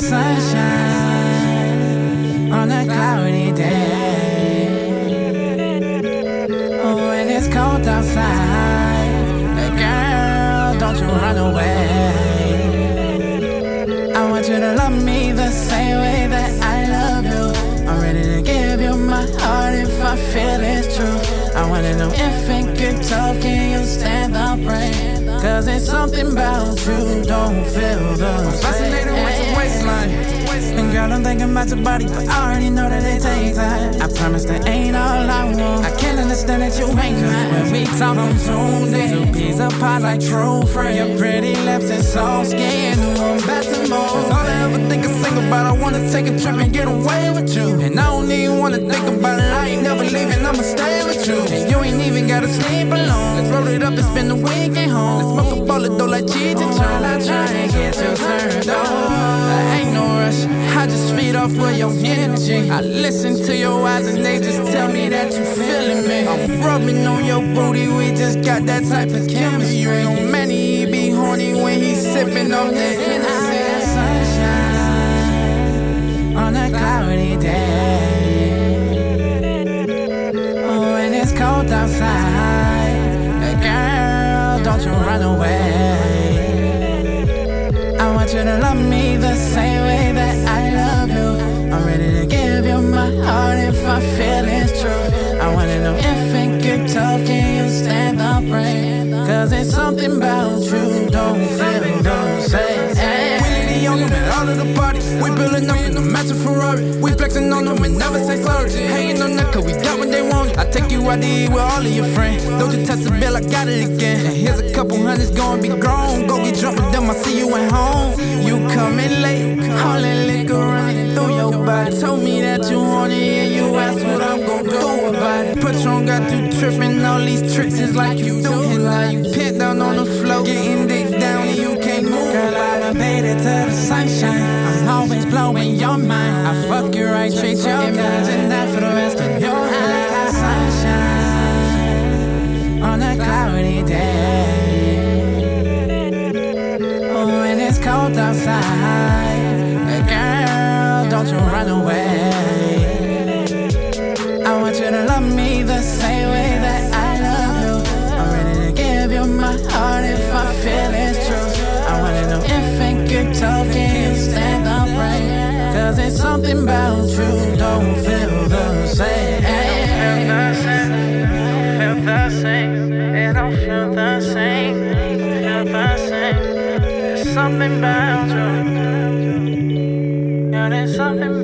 the sunshine on a cloudy day. Oh, when it's cold outside, girl, don't you run away. I want you to love me the same way that I love you. I'm ready to give you my heart if I feel it's true. I wanna know if it good talking can you stand up right? Cause it's something about you, don't feel the same. Fascinated with your waistline. And girl, I'm thinking about your body, but I already know that it takes time. I promise that ain't all I want. I can't understand that you ain't mine. When we talk, I'm tuned in. Two peas apart like true friends. Your pretty lips and soft skin, I'm about to move. All I ever think of sing about, I wanna take a trip and get away with you. And I don't even wanna think about it, I ain't never leaving, I'ma gotta sleep alone. Let's roll it up and spend the weekend home. Let's smoke a ball of dough like Cheech and While I try and get you turned on. I ain't no rush, I just feed off of your energy. I listen to your eyes and they just tell me that you're feeling me. I'm rubbing on your booty, we just got that type of chemistry. On many, he be horny when he sipping on that Hennessy. sunshine on a cloudy day. Want you to love me the same way that I love you. I'm ready to give you my heart if I feel it's true. I wanna know if it could talk, can you stand the rain? Cause it's something about you, don't feel the same. Willie the Young at all of the parties. We building up in the matching Ferrari. We flexing on them and never say sorry. Hating on that cause we got what they want. I take you out to eat with all of your friends. Don't you touch the bill, I got it again. And here's a couple hundreds gonna be grown. Go get drunk with them, I see you at home. You coming late, all that liquor running through your body. Told me that you horny and you asked what I'm gonna do about it. Patron got you tripping, all these tricks is like you do. And now you pit down on the floor, getting dick down and you can't move. Girl, I done made it to the sunshine. I'm always blowing your mind. I fuck you right, treat your Imagine that for the rest of your life. Sunshine on a cloudy day. Cold outside. Girl, don't you run away. I want you to love me the same way that I love you. I'm ready to give you my heart if I feel it's true. I wanna know if it could talk, can you stand the rain? Cause it's something about you, don't feel the same. Feel the same, feel the same. It don't feel the same, something about you. Yeah, there's something